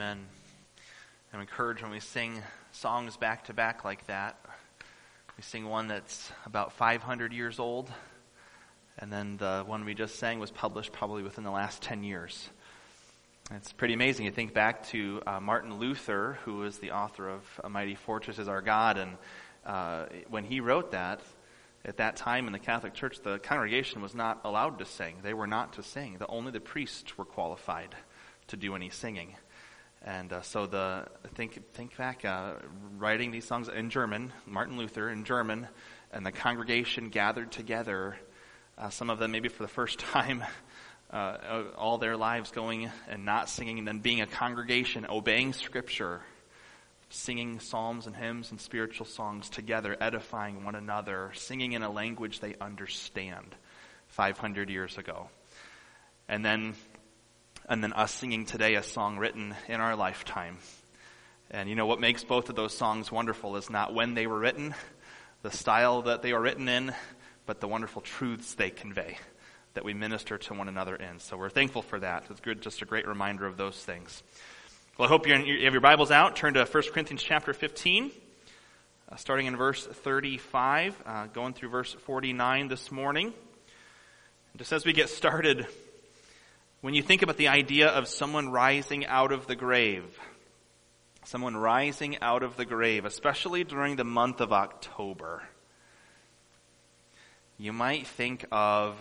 Amen. I'm encouraged when we sing songs back to back like that. We sing one that's about 500 years old, and then the one we just sang was published probably within the last 10 years. It's pretty amazing. You think back to uh, Martin Luther, who was the author of A Mighty Fortress is Our God, and uh, when he wrote that, at that time in the Catholic Church, the congregation was not allowed to sing. They were not to sing. The, only the priests were qualified to do any singing. And uh, so the think think back, uh, writing these songs in German, Martin Luther in German, and the congregation gathered together. Uh, some of them maybe for the first time, uh, all their lives going and not singing, and then being a congregation, obeying Scripture, singing psalms and hymns and spiritual songs together, edifying one another, singing in a language they understand. 500 years ago, and then and then us singing today a song written in our lifetime. And you know what makes both of those songs wonderful is not when they were written, the style that they were written in, but the wonderful truths they convey that we minister to one another in. So we're thankful for that. It's good, just a great reminder of those things. Well, I hope you have your Bibles out. Turn to 1 Corinthians chapter 15, uh, starting in verse 35, uh, going through verse 49 this morning. Just as we get started, when you think about the idea of someone rising out of the grave, someone rising out of the grave, especially during the month of October, you might think of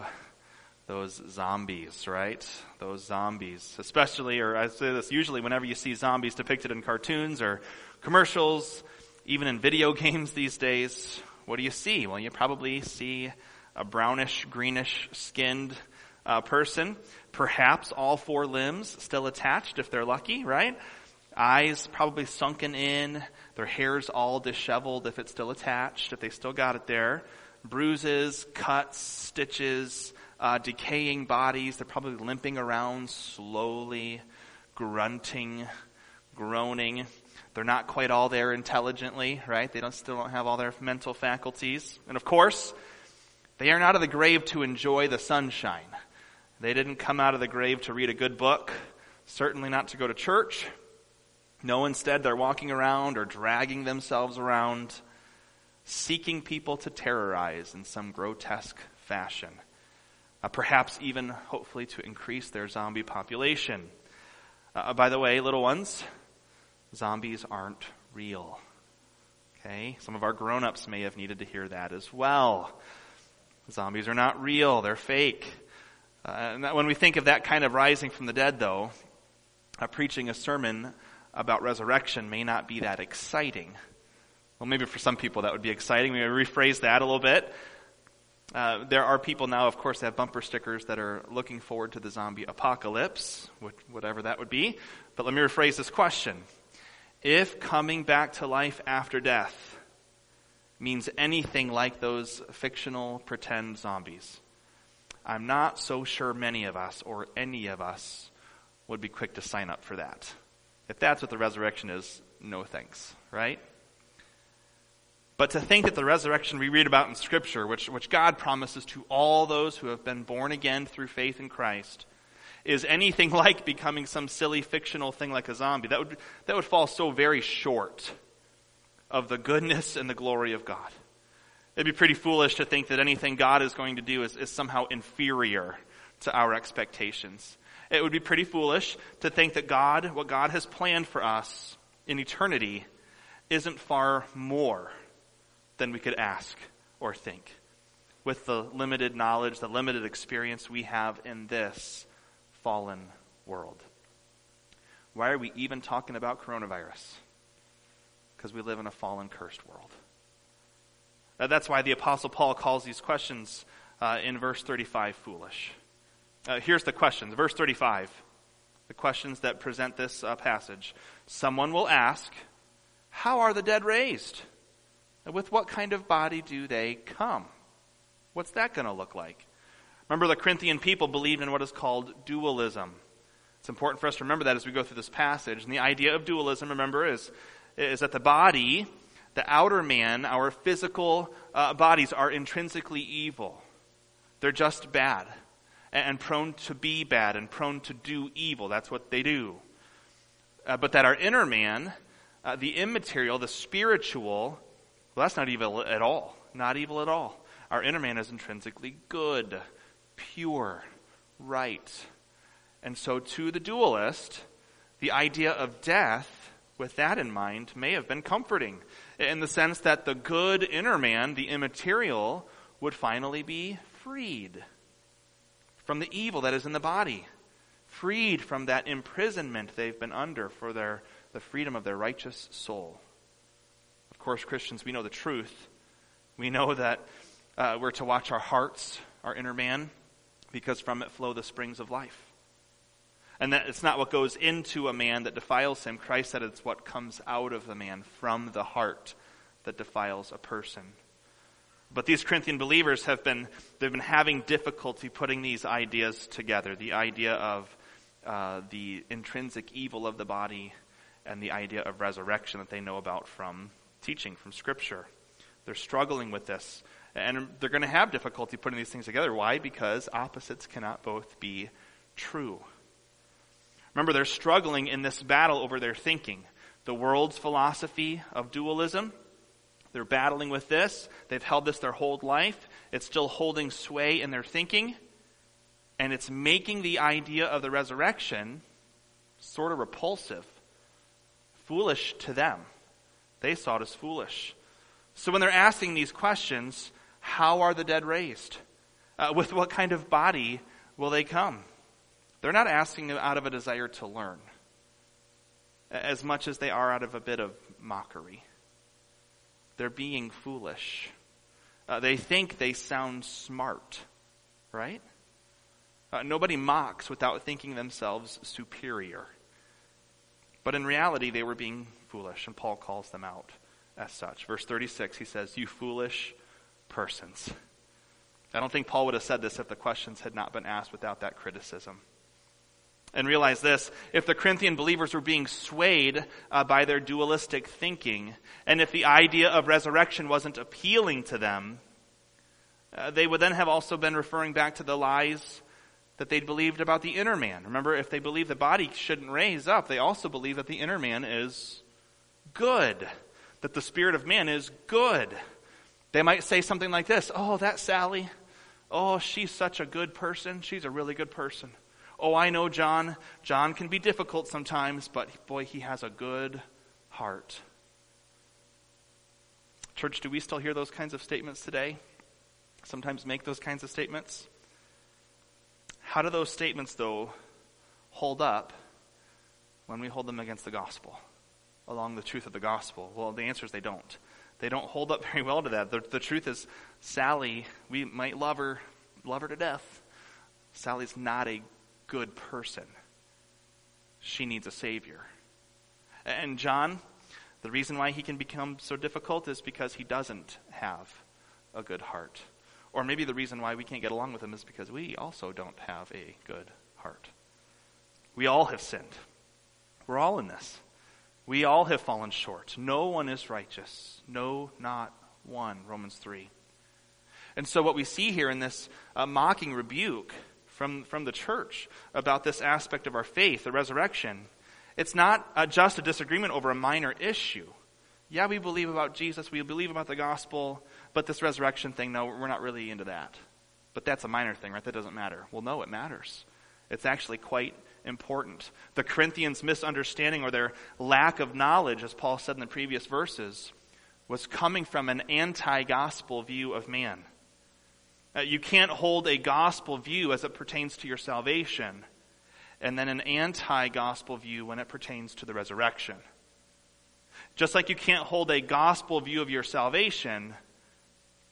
those zombies, right? Those zombies. Especially, or I say this usually whenever you see zombies depicted in cartoons or commercials, even in video games these days, what do you see? Well, you probably see a brownish, greenish skinned uh, person Perhaps all four limbs still attached if they're lucky, right? Eyes probably sunken in, their hair's all disheveled if it's still attached, if they still got it there. Bruises, cuts, stitches, uh, decaying bodies. They're probably limping around slowly, grunting, groaning. They're not quite all there intelligently, right? They don't, still don't have all their mental faculties. And of course, they are not out of the grave to enjoy the sunshine. They didn't come out of the grave to read a good book, certainly not to go to church. No, instead, they're walking around or dragging themselves around, seeking people to terrorize in some grotesque fashion. Uh, perhaps even, hopefully, to increase their zombie population. Uh, by the way, little ones, zombies aren't real. Okay? Some of our grown ups may have needed to hear that as well. Zombies are not real, they're fake. Uh, when we think of that kind of rising from the dead, though, uh, preaching a sermon about resurrection may not be that exciting. Well, maybe for some people that would be exciting. Maybe rephrase that a little bit. Uh, there are people now, of course, that have bumper stickers that are looking forward to the zombie apocalypse, whatever that would be. But let me rephrase this question. If coming back to life after death means anything like those fictional pretend zombies, I'm not so sure many of us or any of us would be quick to sign up for that. If that's what the resurrection is, no thanks, right? But to think that the resurrection we read about in Scripture, which, which God promises to all those who have been born again through faith in Christ, is anything like becoming some silly fictional thing like a zombie, that would, that would fall so very short of the goodness and the glory of God. It'd be pretty foolish to think that anything God is going to do is, is somehow inferior to our expectations. It would be pretty foolish to think that God, what God has planned for us in eternity, isn't far more than we could ask or think with the limited knowledge, the limited experience we have in this fallen world. Why are we even talking about coronavirus? Because we live in a fallen, cursed world. Uh, that's why the Apostle Paul calls these questions uh, in verse 35 foolish. Uh, here's the questions. Verse 35, the questions that present this uh, passage. Someone will ask, How are the dead raised? with what kind of body do they come? What's that going to look like? Remember, the Corinthian people believed in what is called dualism. It's important for us to remember that as we go through this passage. And the idea of dualism, remember, is, is that the body the outer man, our physical uh, bodies, are intrinsically evil. They're just bad and prone to be bad and prone to do evil. That's what they do. uh, but that our inner man, uh, the immaterial, the spiritual, well, that's not evil at all. Not evil at all. Our inner man is intrinsically good, pure, right. And so to the dualist, the idea of death, with that in mind, may have been comforting in the sense that the good inner man, the immaterial, would finally be freed from the evil that is in the body, freed from that imprisonment they've been under for their, the freedom of their righteous soul. Of course, Christians, we know the truth. We know that uh, we're to watch our hearts, our inner man, because from it flow the springs of life. And that it's not what goes into a man that defiles him. Christ said it's what comes out of the man from the heart that defiles a person. But these Corinthian believers have been, they've been having difficulty putting these ideas together. The idea of uh, the intrinsic evil of the body and the idea of resurrection that they know about from teaching, from Scripture. They're struggling with this. And they're going to have difficulty putting these things together. Why? Because opposites cannot both be true. Remember, they're struggling in this battle over their thinking. The world's philosophy of dualism, they're battling with this. They've held this their whole life. It's still holding sway in their thinking. And it's making the idea of the resurrection sort of repulsive, foolish to them. They saw it as foolish. So when they're asking these questions, how are the dead raised? Uh, with what kind of body will they come? They're not asking out of a desire to learn as much as they are out of a bit of mockery. They're being foolish. Uh, they think they sound smart, right? Uh, nobody mocks without thinking themselves superior. But in reality, they were being foolish, and Paul calls them out as such. Verse 36, he says, You foolish persons. I don't think Paul would have said this if the questions had not been asked without that criticism. And realize this if the Corinthian believers were being swayed uh, by their dualistic thinking, and if the idea of resurrection wasn't appealing to them, uh, they would then have also been referring back to the lies that they'd believed about the inner man. Remember, if they believe the body shouldn't raise up, they also believe that the inner man is good, that the spirit of man is good. They might say something like this Oh, that Sally, oh, she's such a good person. She's a really good person. Oh, I know John. John can be difficult sometimes, but boy, he has a good heart. Church, do we still hear those kinds of statements today? Sometimes make those kinds of statements? How do those statements, though, hold up when we hold them against the gospel, along the truth of the gospel? Well, the answer is they don't. They don't hold up very well to that. The, the truth is, Sally, we might love her, love her to death. Sally's not a good person. She needs a Savior. And John, the reason why he can become so difficult is because he doesn't have a good heart. Or maybe the reason why we can't get along with him is because we also don't have a good heart. We all have sinned. We're all in this. We all have fallen short. No one is righteous. No, not one. Romans 3. And so, what we see here in this uh, mocking rebuke from, from the church about this aspect of our faith, the resurrection. It's not just a disagreement over a minor issue. Yeah, we believe about Jesus, we believe about the gospel, but this resurrection thing, no, we're not really into that. But that's a minor thing, right? That doesn't matter. Well, no, it matters. It's actually quite important. The Corinthians' misunderstanding or their lack of knowledge, as Paul said in the previous verses, was coming from an anti gospel view of man. Uh, you can't hold a gospel view as it pertains to your salvation and then an anti gospel view when it pertains to the resurrection. Just like you can't hold a gospel view of your salvation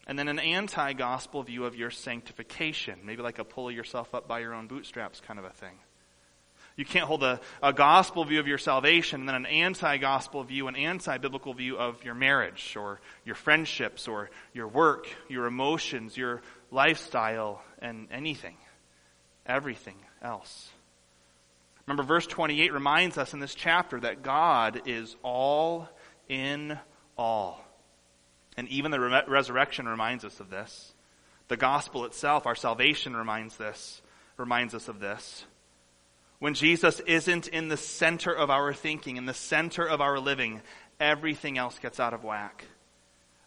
and then an anti gospel view of your sanctification, maybe like a pull yourself up by your own bootstraps kind of a thing. You can't hold a, a gospel view of your salvation and then an anti gospel view, an anti biblical view of your marriage or your friendships or your work, your emotions, your lifestyle, and anything, everything else. Remember, verse 28 reminds us in this chapter that God is all in all. And even the re- resurrection reminds us of this. The gospel itself, our salvation reminds this, reminds us of this. when Jesus isn't in the center of our thinking, in the center of our living, everything else gets out of whack.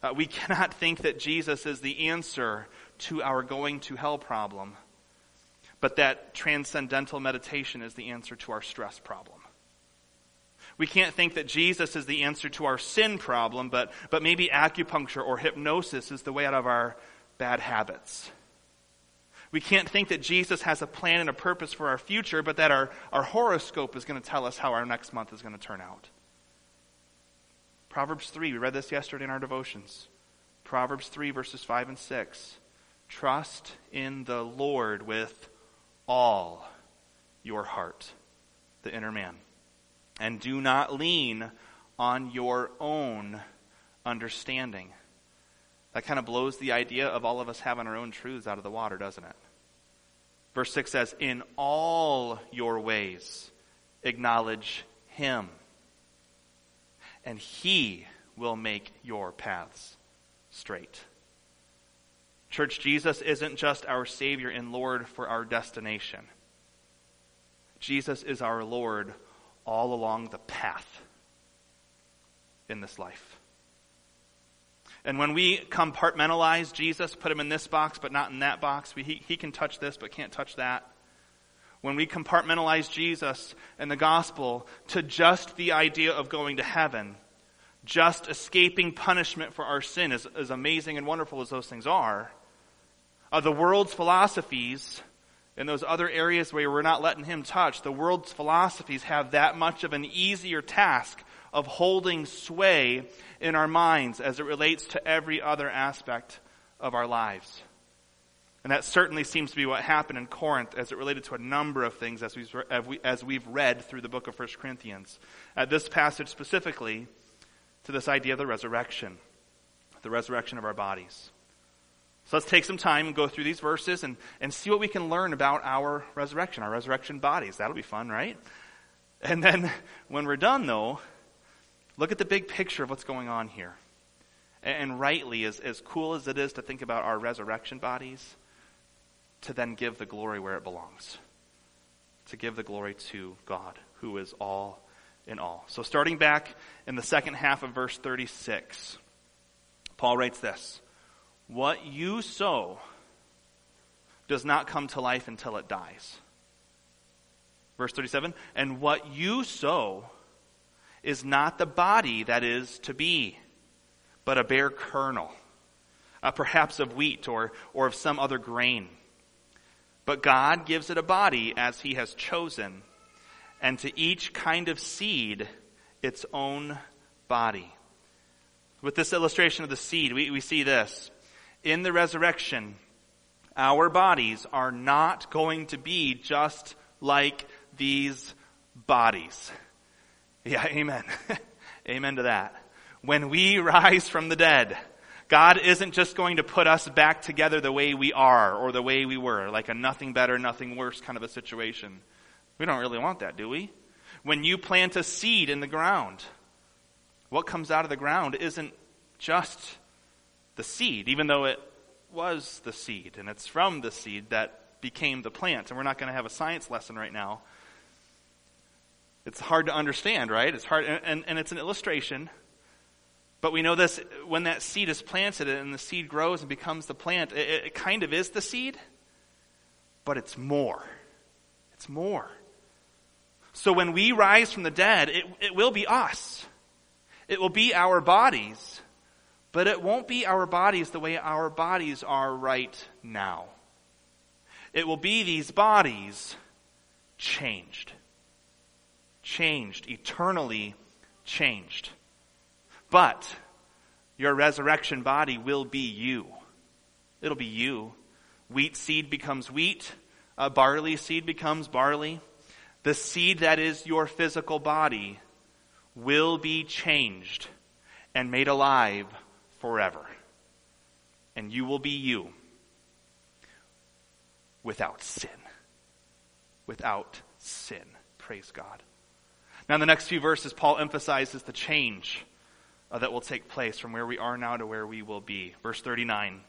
Uh, we cannot think that Jesus is the answer to our going to hell problem, but that transcendental meditation is the answer to our stress problem. We can't think that Jesus is the answer to our sin problem, but, but maybe acupuncture or hypnosis is the way out of our bad habits. We can't think that Jesus has a plan and a purpose for our future, but that our, our horoscope is going to tell us how our next month is going to turn out. Proverbs 3, we read this yesterday in our devotions. Proverbs 3, verses 5 and 6. Trust in the Lord with all your heart, the inner man, and do not lean on your own understanding. That kind of blows the idea of all of us having our own truths out of the water, doesn't it? Verse 6 says, In all your ways acknowledge him and He will make your paths straight. Church, Jesus isn't just our Savior and Lord for our destination. Jesus is our Lord all along the path in this life. And when we compartmentalize Jesus, put him in this box but not in that box, we, he, he can touch this but can't touch that. When we compartmentalize Jesus and the gospel to just the idea of going to heaven, just escaping punishment for our sin, as, as amazing and wonderful as those things are, uh, the world's philosophies in those other areas where we're not letting him touch, the world's philosophies have that much of an easier task of holding sway in our minds as it relates to every other aspect of our lives. And that certainly seems to be what happened in Corinth as it related to a number of things as we've, as we've read through the book of 1 Corinthians. At this passage specifically, to this idea of the resurrection, the resurrection of our bodies. So let's take some time and go through these verses and, and see what we can learn about our resurrection, our resurrection bodies. That'll be fun, right? And then when we're done, though, look at the big picture of what's going on here. And, and rightly, as, as cool as it is to think about our resurrection bodies, to then give the glory where it belongs. To give the glory to God, who is all in all. So starting back in the second half of verse 36, Paul writes this What you sow does not come to life until it dies. Verse 37 And what you sow is not the body that is to be, but a bare kernel, uh, perhaps of wheat or, or of some other grain. But God gives it a body as he has chosen, and to each kind of seed its own body. With this illustration of the seed, we, we see this. In the resurrection, our bodies are not going to be just like these bodies. Yeah, amen. amen to that. When we rise from the dead, God isn't just going to put us back together the way we are or the way we were, like a nothing better, nothing worse kind of a situation. We don't really want that, do we? When you plant a seed in the ground, what comes out of the ground isn't just the seed, even though it was the seed, and it's from the seed that became the plant. And we're not going to have a science lesson right now. It's hard to understand, right? It's hard, and, and, it's an illustration but we know this when that seed is planted and the seed grows and becomes the plant, it, it kind of is the seed, but it's more. It's more. So when we rise from the dead, it, it will be us. It will be our bodies, but it won't be our bodies the way our bodies are right now. It will be these bodies changed. Changed, eternally changed. But your resurrection body will be you. It'll be you. Wheat seed becomes wheat. A barley seed becomes barley. The seed that is your physical body will be changed and made alive forever. And you will be you without sin. Without sin. Praise God. Now, in the next few verses, Paul emphasizes the change uh, that will take place from where we are now to where we will be. Verse 39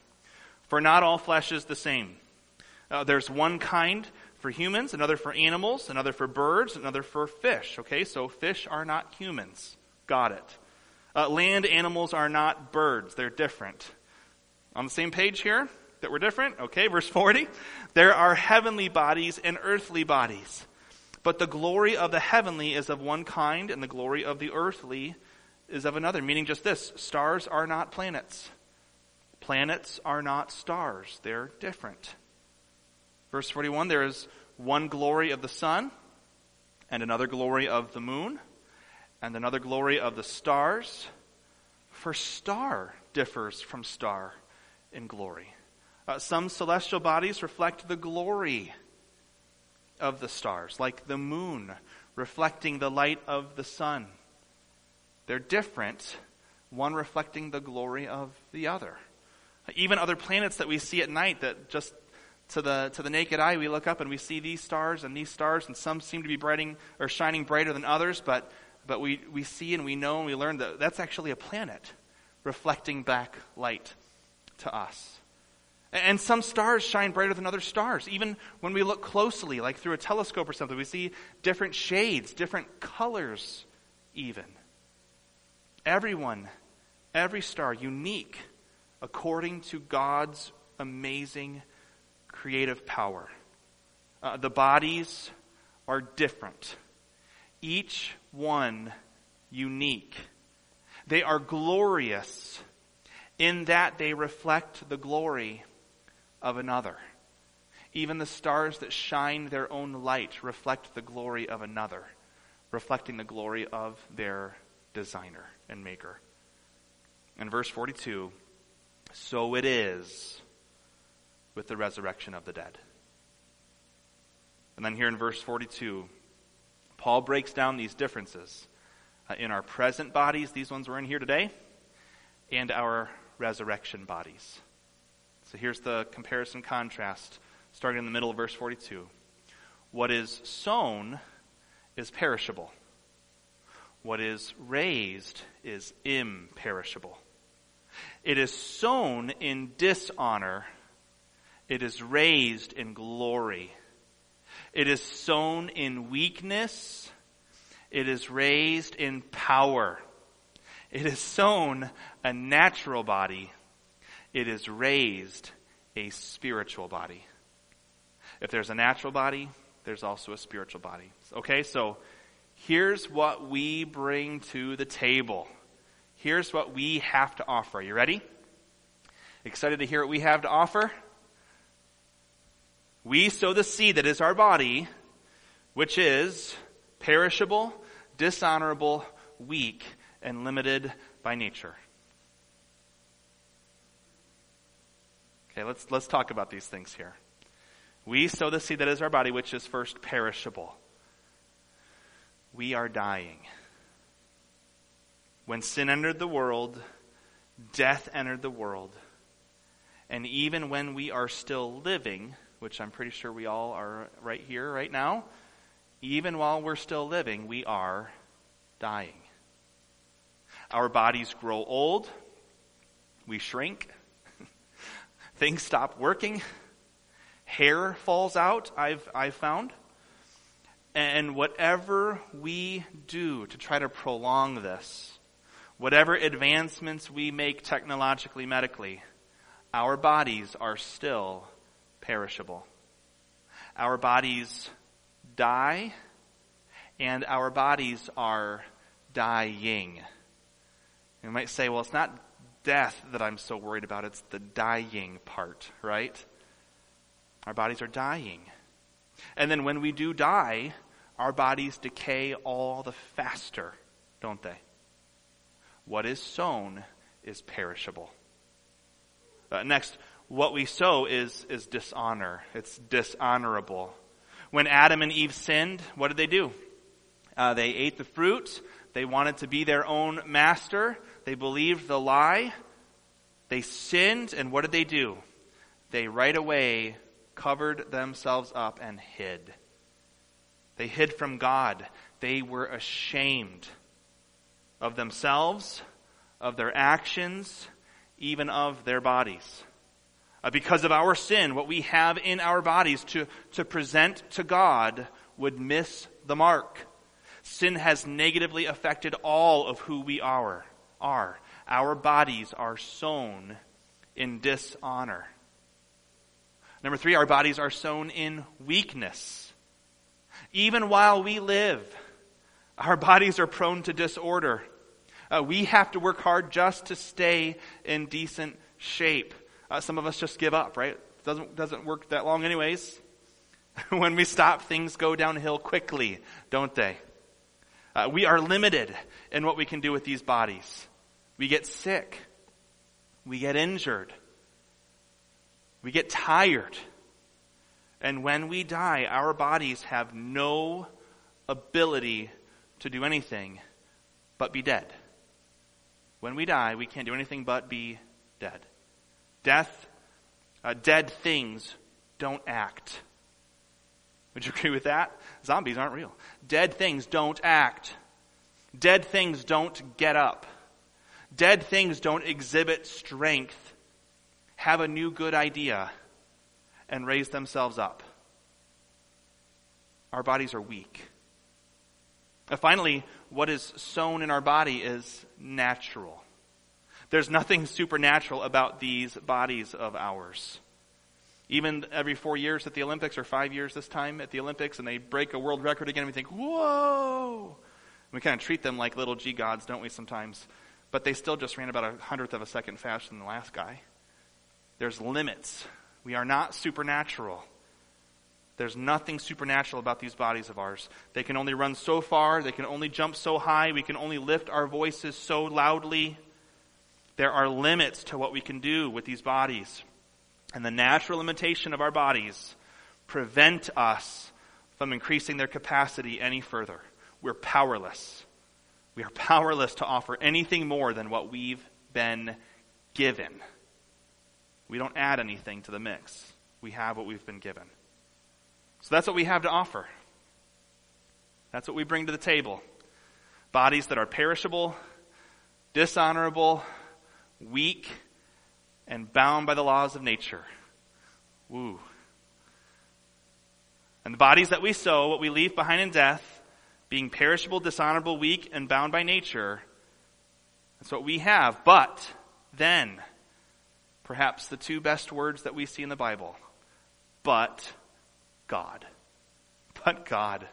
For not all flesh is the same. Uh, there's one kind for humans, another for animals, another for birds, another for fish. Okay, so fish are not humans. Got it. Uh, land animals are not birds, they're different. On the same page here that we're different? Okay, verse 40. There are heavenly bodies and earthly bodies. But the glory of the heavenly is of one kind, and the glory of the earthly is of another. Meaning just this stars are not planets, planets are not stars. They're different. Verse 41 there is one glory of the sun, and another glory of the moon, and another glory of the stars. For star differs from star in glory. Uh, some celestial bodies reflect the glory of the stars, like the moon reflecting the light of the sun. They're different, one reflecting the glory of the other. Even other planets that we see at night that just to the, to the naked eye, we look up and we see these stars and these stars, and some seem to be brighting or shining brighter than others, but, but we, we see and we know and we learn that that's actually a planet reflecting back light to us. And some stars shine brighter than other stars. Even when we look closely, like through a telescope or something, we see different shades, different colors, even. Everyone, every star, unique according to God's amazing creative power. Uh, the bodies are different, each one unique. They are glorious in that they reflect the glory of another. Even the stars that shine their own light reflect the glory of another, reflecting the glory of their designer and maker. In verse 42, so it is with the resurrection of the dead. And then here in verse 42, Paul breaks down these differences uh, in our present bodies, these ones we're in here today, and our resurrection bodies. So here's the comparison contrast, starting in the middle of verse 42. What is sown is perishable. What is raised is imperishable. It is sown in dishonor. It is raised in glory. It is sown in weakness. It is raised in power. It is sown a natural body it is raised a spiritual body. If there's a natural body, there's also a spiritual body. Okay, so here's what we bring to the table. Here's what we have to offer. Are you ready? Excited to hear what we have to offer? We sow the seed that is our body, which is perishable, dishonorable, weak, and limited by nature. Okay, let's, let's talk about these things here. We sow the seed that is our body, which is first perishable. We are dying. When sin entered the world, death entered the world. And even when we are still living, which I'm pretty sure we all are right here, right now, even while we're still living, we are dying. Our bodies grow old, we shrink, things stop working. Hair falls out, I've, I've found. And whatever we do to try to prolong this, whatever advancements we make technologically, medically, our bodies are still perishable. Our bodies die, and our bodies are dying. You might say, well, it's not death that I'm so worried about. It's the dying part, right? Our bodies are dying. And then when we do die, our bodies decay all the faster, don't they? What is sown is perishable. Uh, next, what we sow is, is dishonor. It's dishonorable. When Adam and Eve sinned, what did they do? Uh, they ate the fruit. They wanted to be their own master. They believed the lie. They sinned, and what did they do? They right away covered themselves up and hid. They hid from God. They were ashamed of themselves, of their actions, even of their bodies. Uh, because of our sin, what we have in our bodies to, to present to God would miss the mark. Sin has negatively affected all of who we are. are. Our bodies are sown in dishonor. Number three, our bodies are sown in weakness. Even while we live, our bodies are prone to disorder. Uh, we have to work hard just to stay in decent shape. Uh, some of us just give up, right? Doesn't doesn't work that long, anyways. when we stop, things go downhill quickly, don't they? Uh, we are limited in what we can do with these bodies. We get sick. We get injured. We get tired. And when we die, our bodies have no ability to do anything but be dead. When we die, we can't do anything but be dead. Death, uh, dead things don't act. Would you agree with that? Zombies aren't real. Dead things don't act. Dead things don't get up. Dead things don't exhibit strength, have a new good idea, and raise themselves up. Our bodies are weak. And finally, what is sown in our body is natural. There's nothing supernatural about these bodies of ours. Even every four years at the Olympics, or five years this time at the Olympics, and they break a world record again, we think, whoa! And We kind of treat them like little g gods, don't we, sometimes? But they still just ran about a hundredth of a second faster than the last guy. There's limits. We are not supernatural. There's nothing supernatural about these bodies of ours. They can only run so far, they can only jump so high, we can only lift our voices so loudly. There are limits to what we can do with these bodies. And the natural limitation of our bodies prevent us from increasing their capacity any further. We're powerless. We are powerless to offer anything more than what we've been given. We don't add anything to the mix. We have what we've been given. So that's what we have to offer. That's what we bring to the table. Bodies that are perishable, dishonorable, weak, and bound by the laws of nature. Woo. And the bodies that we sow, what we leave behind in death, being perishable, dishonorable, weak, and bound by nature, that's what we have. But then, perhaps the two best words that we see in the Bible, but God. But God.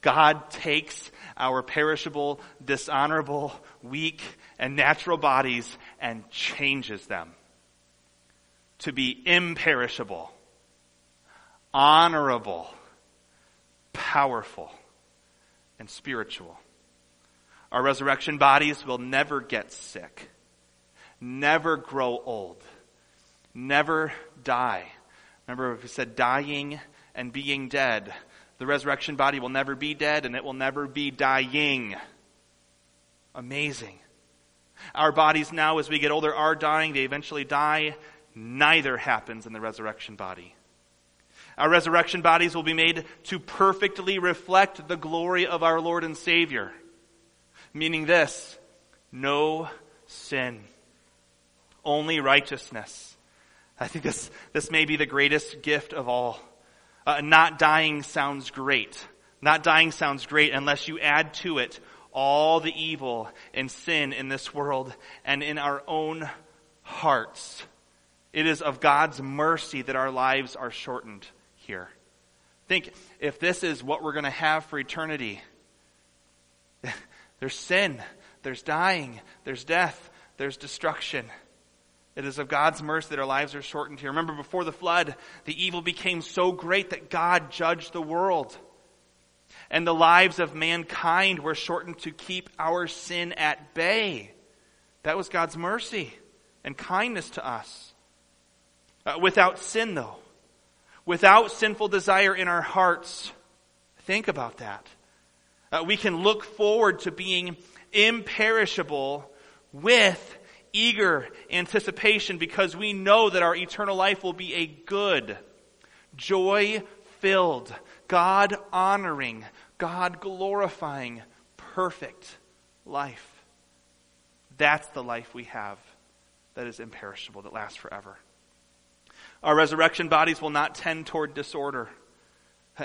God takes our perishable, dishonorable, weak, and natural bodies and changes them to be imperishable, honorable, powerful, and spiritual. Our resurrection bodies will never get sick, never grow old, never die. Remember, if we said dying and being dead. The resurrection body will never be dead and it will never be dying. Amazing. Our bodies now, as we get older, are dying. They eventually die. Neither happens in the resurrection body. Our resurrection bodies will be made to perfectly reflect the glory of our Lord and Savior. Meaning this, no sin. Only righteousness. I think this, this may be the greatest gift of all. Uh, not dying sounds great. Not dying sounds great unless you add to it all the evil and sin in this world and in our own hearts. It is of God's mercy that our lives are shortened here. Think if this is what we're going to have for eternity, there's sin, there's dying, there's death, there's destruction. It is of God's mercy that our lives are shortened here. Remember, before the flood, the evil became so great that God judged the world. And the lives of mankind were shortened to keep our sin at bay. That was God's mercy and kindness to us. Uh, without sin, though, without sinful desire in our hearts, think about that. Uh, we can look forward to being imperishable with eager anticipation because we know that our eternal life will be a good, joy filled, God honoring, God glorifying, perfect life. That's the life we have that is imperishable, that lasts forever. Our resurrection bodies will not tend toward disorder.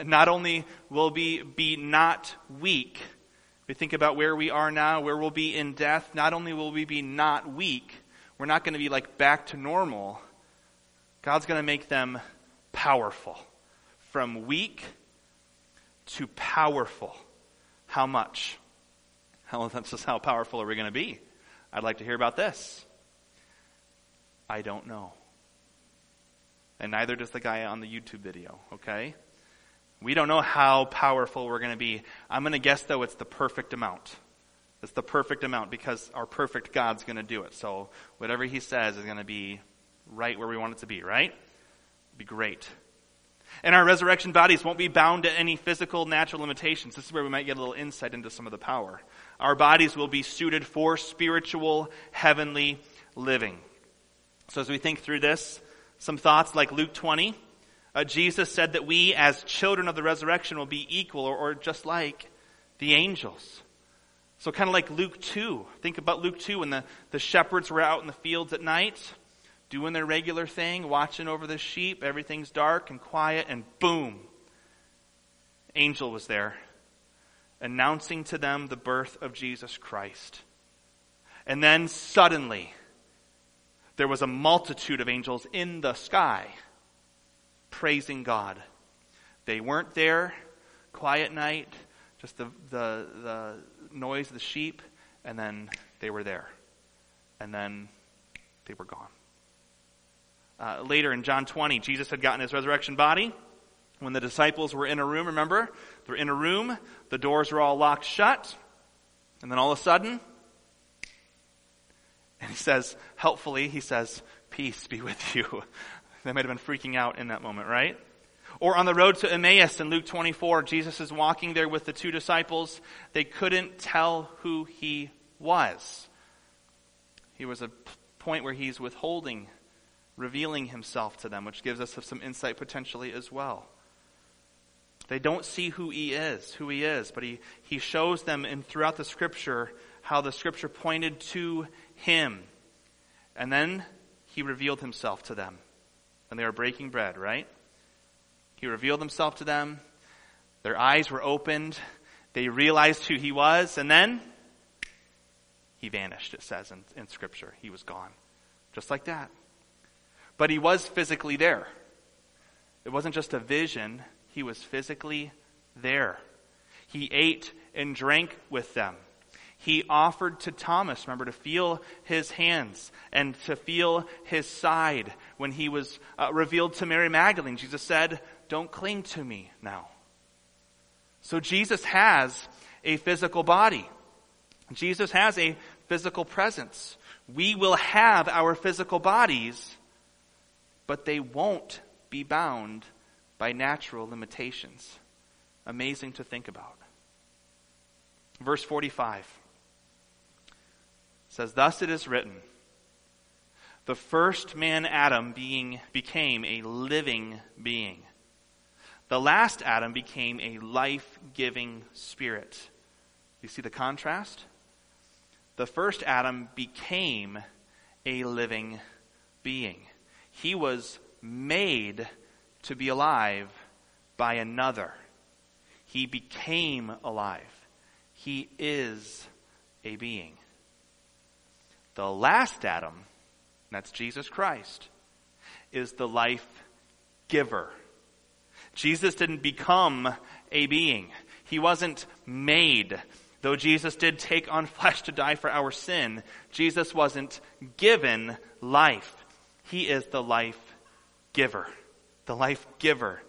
Not only will we be not weak, we think about where we are now, where we'll be in death, not only will we be not weak, we're not going to be like back to normal. God's going to make them powerful. From weak to powerful. How much? That's just how powerful are we going to be? I'd like to hear about this. I don't know. And neither does the guy on the YouTube video, okay? We don't know how powerful we're going to be. I'm going to guess, though, it's the perfect amount. It's the perfect amount because our perfect God's going to do it. So whatever He says is going to be right where we want it to be, right? Be great. And our resurrection bodies won't be bound to any physical, natural limitations. This is where we might get a little insight into some of the power. Our bodies will be suited for spiritual, heavenly living. So as we think through this, some thoughts like Luke 20, uh, Jesus said that we, as children of the resurrection, will be equal or, or just like the angels. So, kind of like Luke 2. Think about Luke 2 when the, the shepherds were out in the fields at night, doing their regular thing, watching over the sheep. Everything's dark and quiet, and boom, angel was there, announcing to them the birth of Jesus Christ. And then suddenly, there was a multitude of angels in the sky praising God. They weren't there, quiet night, just the, the, the noise of the sheep, and then they were there. And then they were gone. Uh, later in John 20, Jesus had gotten his resurrection body. When the disciples were in a room, remember? They're in a room, the doors are all locked shut, and then all of a sudden, and he says, helpfully, he says, Peace be with you. They might have been freaking out in that moment, right? Or on the road to Emmaus in Luke 24, Jesus is walking there with the two disciples. They couldn't tell who he was. He was a point where he's withholding, revealing himself to them, which gives us some insight potentially as well. They don't see who he is, who he is, but he, he shows them in throughout the scripture how the scripture pointed to him. And then he revealed himself to them And they were breaking bread, right? He revealed himself to them. Their eyes were opened. They realized who he was, and then he vanished, it says in, in Scripture. He was gone. Just like that. But he was physically there. It wasn't just a vision, he was physically there. He ate and drank with them he offered to Thomas, remember, to feel his hands and to feel his side when he was uh, revealed to Mary Magdalene. Jesus said, Don't cling to me now. So Jesus has a physical body. Jesus has a physical presence. We will have our physical bodies, but they won't be bound by natural limitations. Amazing to think about. Verse 45 says, Thus it is written, the first man Adam being became a living being. The last Adam became a life-giving spirit. You see the contrast? The first Adam became a living being. He was made to be alive by another. He became alive. He is a being. The last Adam, that's Jesus Christ, is the life giver. Jesus didn't become a being. He wasn't made. Though Jesus did take on flesh to die for our sin, Jesus wasn't given life. He is the life giver. The life giver.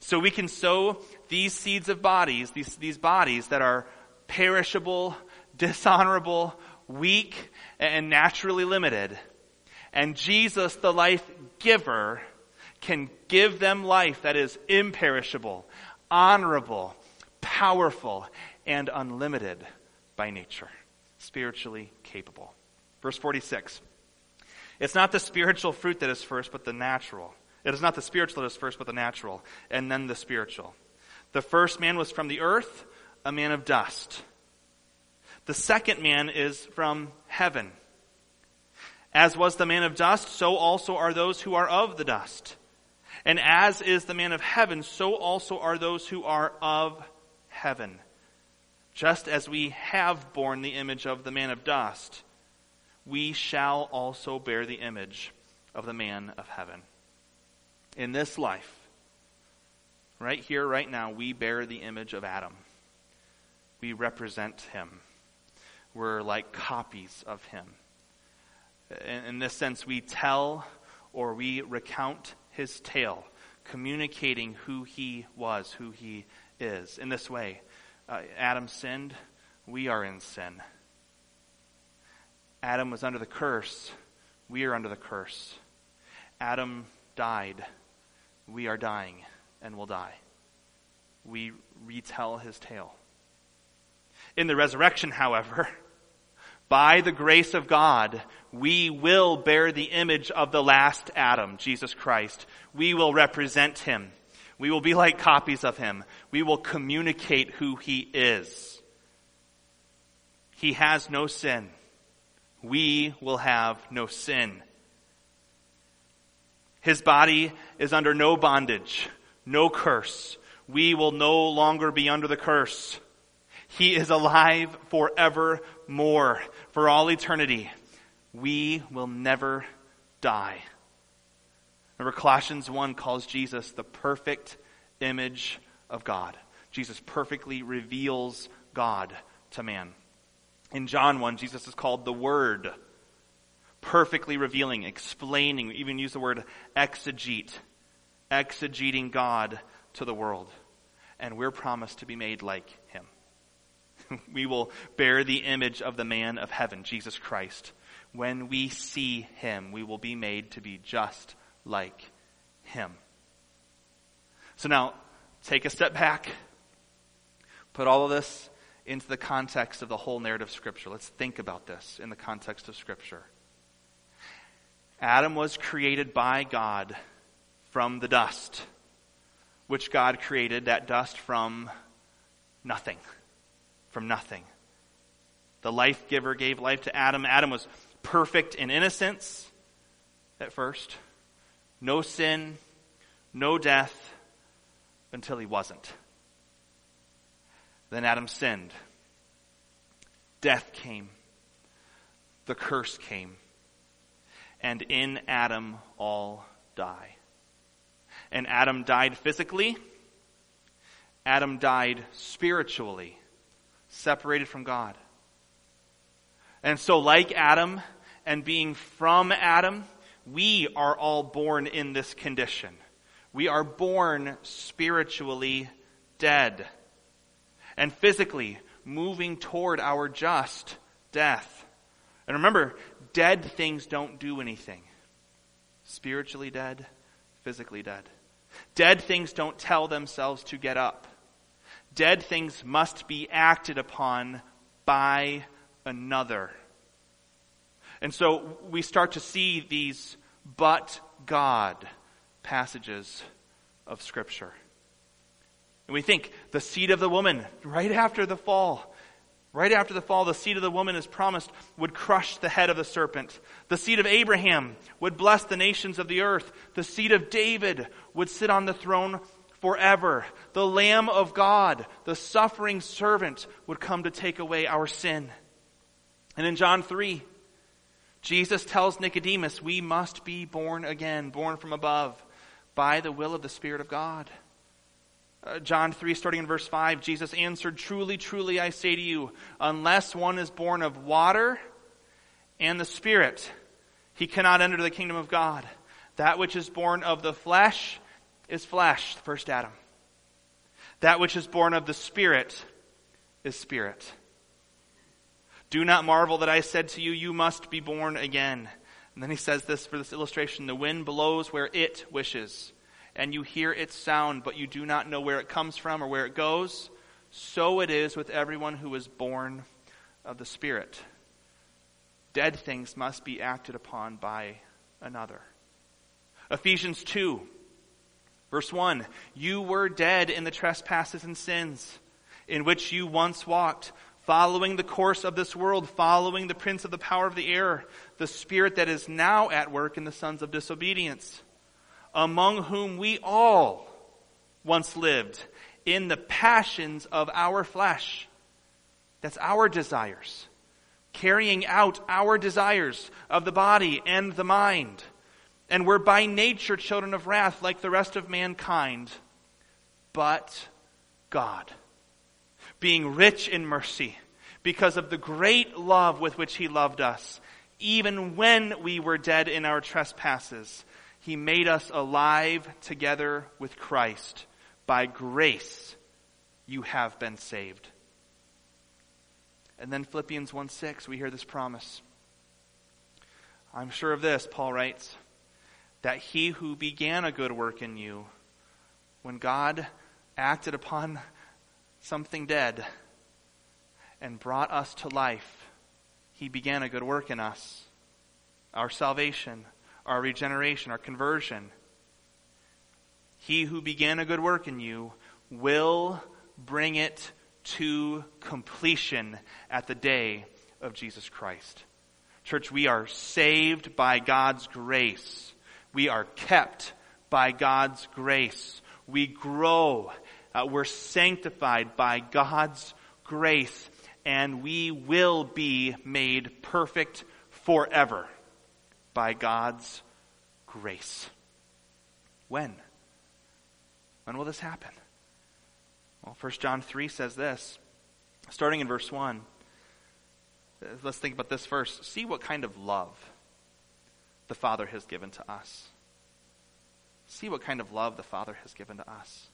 So we can sow these seeds of bodies, these, these bodies that are perishable, dishonorable, weak, and naturally limited. And Jesus, the life giver, can give them life that is imperishable, honorable, powerful, and unlimited by nature, spiritually capable. Verse 46. It's not the spiritual fruit that is first, but the natural. It is not the spiritual that is first, but the natural, and then the spiritual. The first man was from the earth, a man of dust. The second man is from heaven. As was the man of dust, so also are those who are of the dust. And as is the man of heaven, so also are those who are of heaven. Just as we have borne the image of the man of dust, we shall also bear the image of the man of heaven. In this life, right here, right now, we bear the image of Adam. We represent him. We're like copies of him. In, in this sense, we tell or we recount his tale, communicating who he was, who he is. In this way, uh, Adam sinned, we are in sin. Adam was under the curse, we are under the curse. Adam died, we are dying and will die. We retell his tale. In the resurrection, however, by the grace of God, we will bear the image of the last Adam, Jesus Christ. We will represent him. We will be like copies of him. We will communicate who he is. He has no sin. We will have no sin. His body is under no bondage, no curse. We will no longer be under the curse. He is alive forevermore, for all eternity. We will never die. Remember, Colossians 1 calls Jesus the perfect image of God. Jesus perfectly reveals God to man. In John 1, Jesus is called the Word, perfectly revealing, explaining, we even use the word exegete, exegeting God to the world. And we're promised to be made like Him. we will bear the image of the man of heaven, Jesus Christ. When we see him, we will be made to be just like him. So now, take a step back. Put all of this into the context of the whole narrative of Scripture. Let's think about this in the context of Scripture. Adam was created by God from the dust, which God created, that dust from nothing from nothing. The life giver gave life to Adam. Adam was perfect in innocence at first. No sin, no death until he wasn't. Then Adam sinned. Death came. The curse came. And in Adam all die. And Adam died physically. Adam died spiritually separated from God. And so, like Adam and being from Adam, we are all born in this condition. We are born spiritually dead and physically moving toward our just death. And remember, dead things don't do anything. Spiritually dead, physically dead. Dead things don't tell themselves to get up dead things must be acted upon by another. And so we start to see these but God passages of Scripture. And we think the seed of the woman, right after the fall, right after the fall, the seed of the woman is promised would crush the head of the serpent. The seed of Abraham would bless the nations of the earth. The seed of David would sit on the throne forever. The Lamb of God, the suffering servant, would come to take away our sin. And in John 3, Jesus tells Nicodemus, we must be born again, born from above, by the will of the Spirit of God. Uh, John 3, starting in verse 5, Jesus answered, Truly, truly, I say to you, unless one is born of water and the Spirit, he cannot enter the kingdom of God. That which is born of the flesh is flesh, the first Adam. That which is born of the Spirit is spirit. Do not marvel that I said to you, you must be born again. And then he says this for this illustration the wind blows where it wishes, and you hear its sound, but you do not know where it comes from or where it goes. So it is with everyone who is born of the Spirit. Dead things must be acted upon by another. Ephesians 2 Verse 1 You were dead in the trespasses and sins in which you once walked, following the course of this world, following the prince of the power of the air, the spirit that is now at work in the sons of disobedience, among whom we all once lived in the passions of our flesh. That's our desires. Carrying out our desires of the body and the mind. And we're by nature children of wrath like the rest of mankind. But God, being rich in mercy, because of the great love with which He loved us, even when we were dead in our trespasses, He made us alive together with Christ. By grace, you have been saved. And then Philippians 1 6, we hear this promise. I'm sure of this, Paul writes, that he who began a good work in you, when God acted upon something dead and brought us to life, he began a good work in us. Our salvation, our regeneration, our conversion. He who began a good work in you will bring it to completion at the day of Jesus Christ. Church, we are saved by God's grace. We are kept by God's grace. We grow. Uh, we're sanctified by God's grace. And we will be made perfect forever by God's grace. When? When will this happen? Well, 1 John 3 says this, starting in verse 1. Let's think about this first. See what kind of love the Father has given to us. See what kind of love the Father has given to us.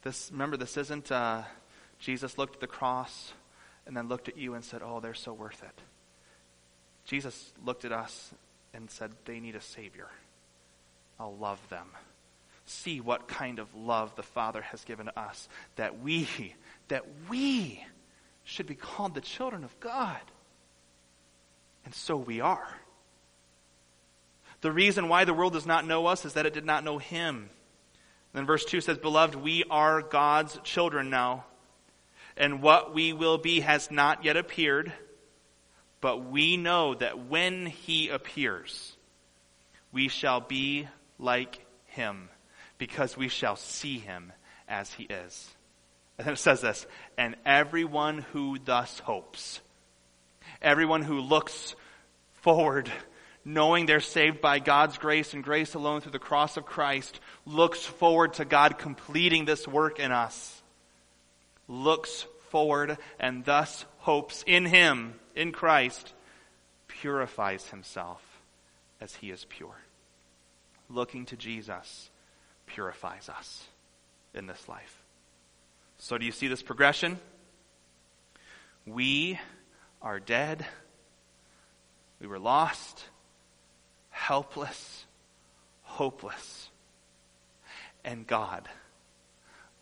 This, remember, this isn't uh, Jesus looked at the cross and then looked at you and said, Oh, they're so worth it. Jesus looked at us and said, They need a Savior. I'll love them see what kind of love the Father has given us that we, that we should be called the children of God. And so we are. The reason why the world does not know us is that it did not know Him. Then verse 2 says, Beloved, we are God's children now, and what we will be has not yet appeared, but we know that when He appears, we shall be like Him because we shall see him as he is. And then it says this, and everyone who thus hopes, everyone who looks forward, knowing they're saved by God's grace and grace alone through the cross of Christ, looks forward to God completing this work in us. Looks forward and thus hopes in Him, in Christ, purifies himself as he is pure. Looking to Jesus purifies us in this life. So, do you see this progression? We are dead. We were lost, helpless, hopeless. And God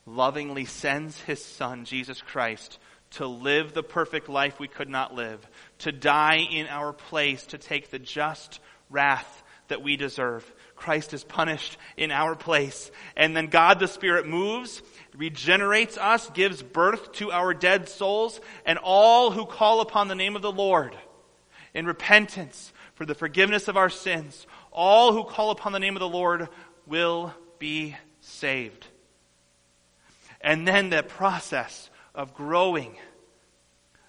lovingly sends His Son, Jesus Christ, to live the perfect life we could not live, to die in our place, to take the just wrath that we deserve. Christ is punished in our place. And then God the Spirit moves, regenerates us, gives birth to our dead souls, and all who call upon the name of the Lord in repentance for the forgiveness of our sins, all who call upon the name of the Lord will be saved. And then the process of growing,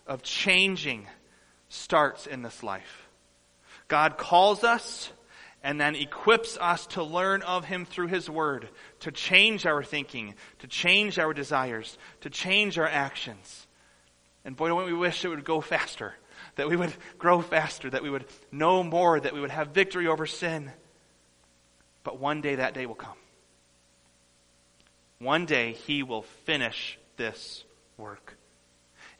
of changing, starts in this life. God calls us and then equips us to learn of Him through His Word, to change our thinking, to change our desires, to change our actions. And boy, don't we wish it would go faster, that we would grow faster, that we would know more, that we would have victory over sin. But one day that day will come. One day He will finish this work,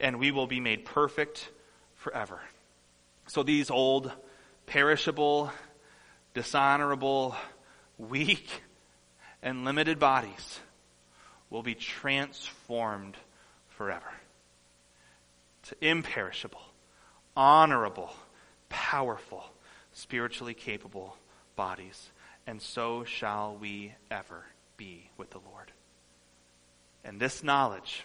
and we will be made perfect forever. So these old, perishable, dishonorable, weak, and limited bodies will be transformed forever to imperishable, honorable, powerful, spiritually capable bodies. And so shall we ever be with the Lord. And this knowledge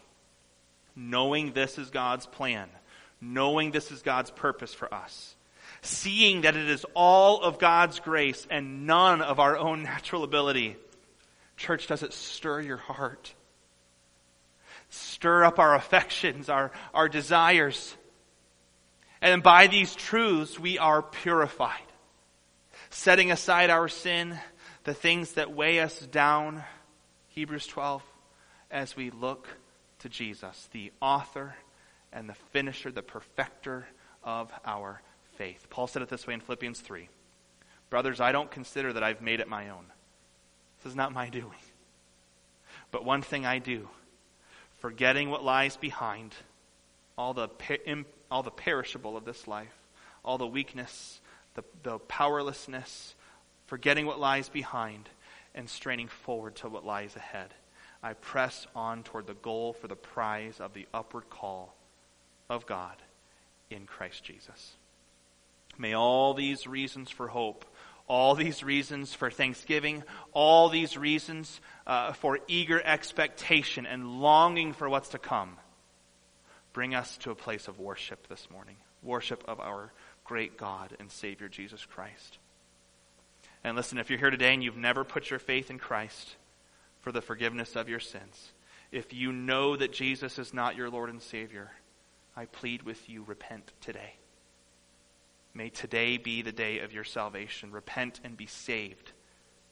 knowing this is God's plan, knowing this is God's purpose for us, seeing that it is all of God's grace and none of our own natural ability. Church, does it stir your heart? Stir up our affections, our, our desires. And by these truths, we are purified. Setting aside our sin, the things that weigh us down, Hebrews 12, as we look to Jesus, the author and the finisher, the perfecter of our faith. Paul said it this way in Philippians 3 Brothers, I don't consider that I've made it my own. This is not my doing. But one thing I do, forgetting what lies behind, all the, all the perishable of this life, all the weakness, the, the powerlessness, forgetting what lies behind, and straining forward to what lies ahead. I press on toward the goal for the prize of the upward call of God in Christ Jesus. May all these reasons for hope, all these reasons for thanksgiving, all these reasons uh, for eager expectation and longing for what's to come bring us to a place of worship this morning. Worship of our great God and Savior Jesus Christ. And listen, if you're here today and you've never put your faith in Christ, for the forgiveness of your sins. If you know that Jesus is not your Lord and Savior, I plead with you, repent today. May today be the day of your salvation. Repent and be saved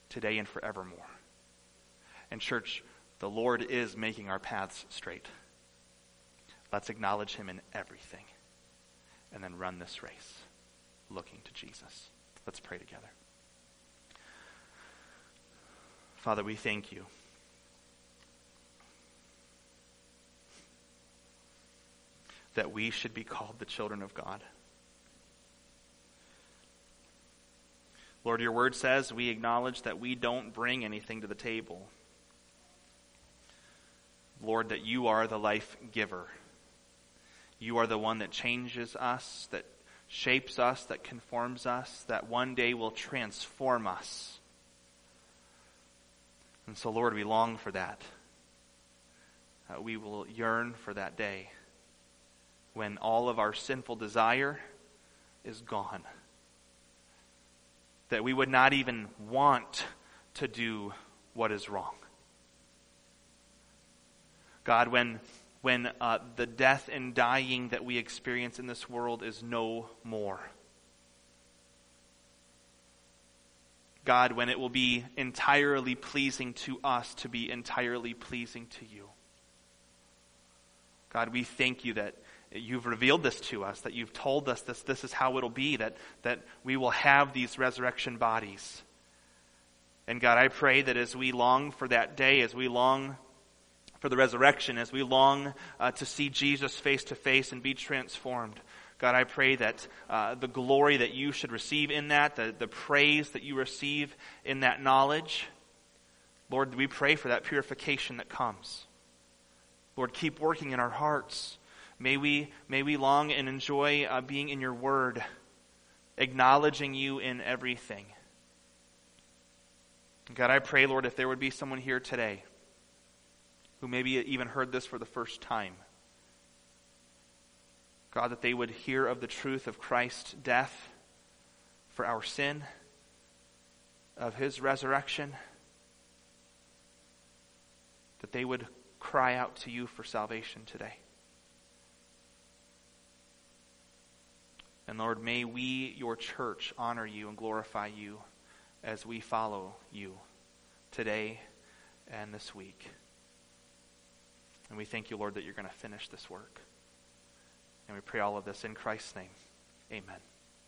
today and forevermore. And, church, the Lord is making our paths straight. Let's acknowledge Him in everything and then run this race looking to Jesus. Let's pray together. Father, we thank you. That we should be called the children of God. Lord, your word says we acknowledge that we don't bring anything to the table. Lord, that you are the life giver. You are the one that changes us, that shapes us, that conforms us, that one day will transform us. And so, Lord, we long for that. Uh, we will yearn for that day when all of our sinful desire is gone. That we would not even want to do what is wrong. God, when, when uh, the death and dying that we experience in this world is no more. God, when it will be entirely pleasing to us to be entirely pleasing to you. God, we thank you that you've revealed this to us, that you've told us this, this is how it'll be, that, that we will have these resurrection bodies. And God, I pray that as we long for that day, as we long for the resurrection, as we long uh, to see Jesus face to face and be transformed, God, I pray that uh, the glory that you should receive in that, the, the praise that you receive in that knowledge, Lord, we pray for that purification that comes. Lord, keep working in our hearts. May we, may we long and enjoy uh, being in your word, acknowledging you in everything. God, I pray, Lord, if there would be someone here today who maybe even heard this for the first time, God, that they would hear of the truth of Christ's death for our sin, of his resurrection, that they would cry out to you for salvation today. And Lord, may we, your church, honor you and glorify you as we follow you today and this week. And we thank you, Lord, that you're going to finish this work. And we pray all of this in Christ's name. Amen.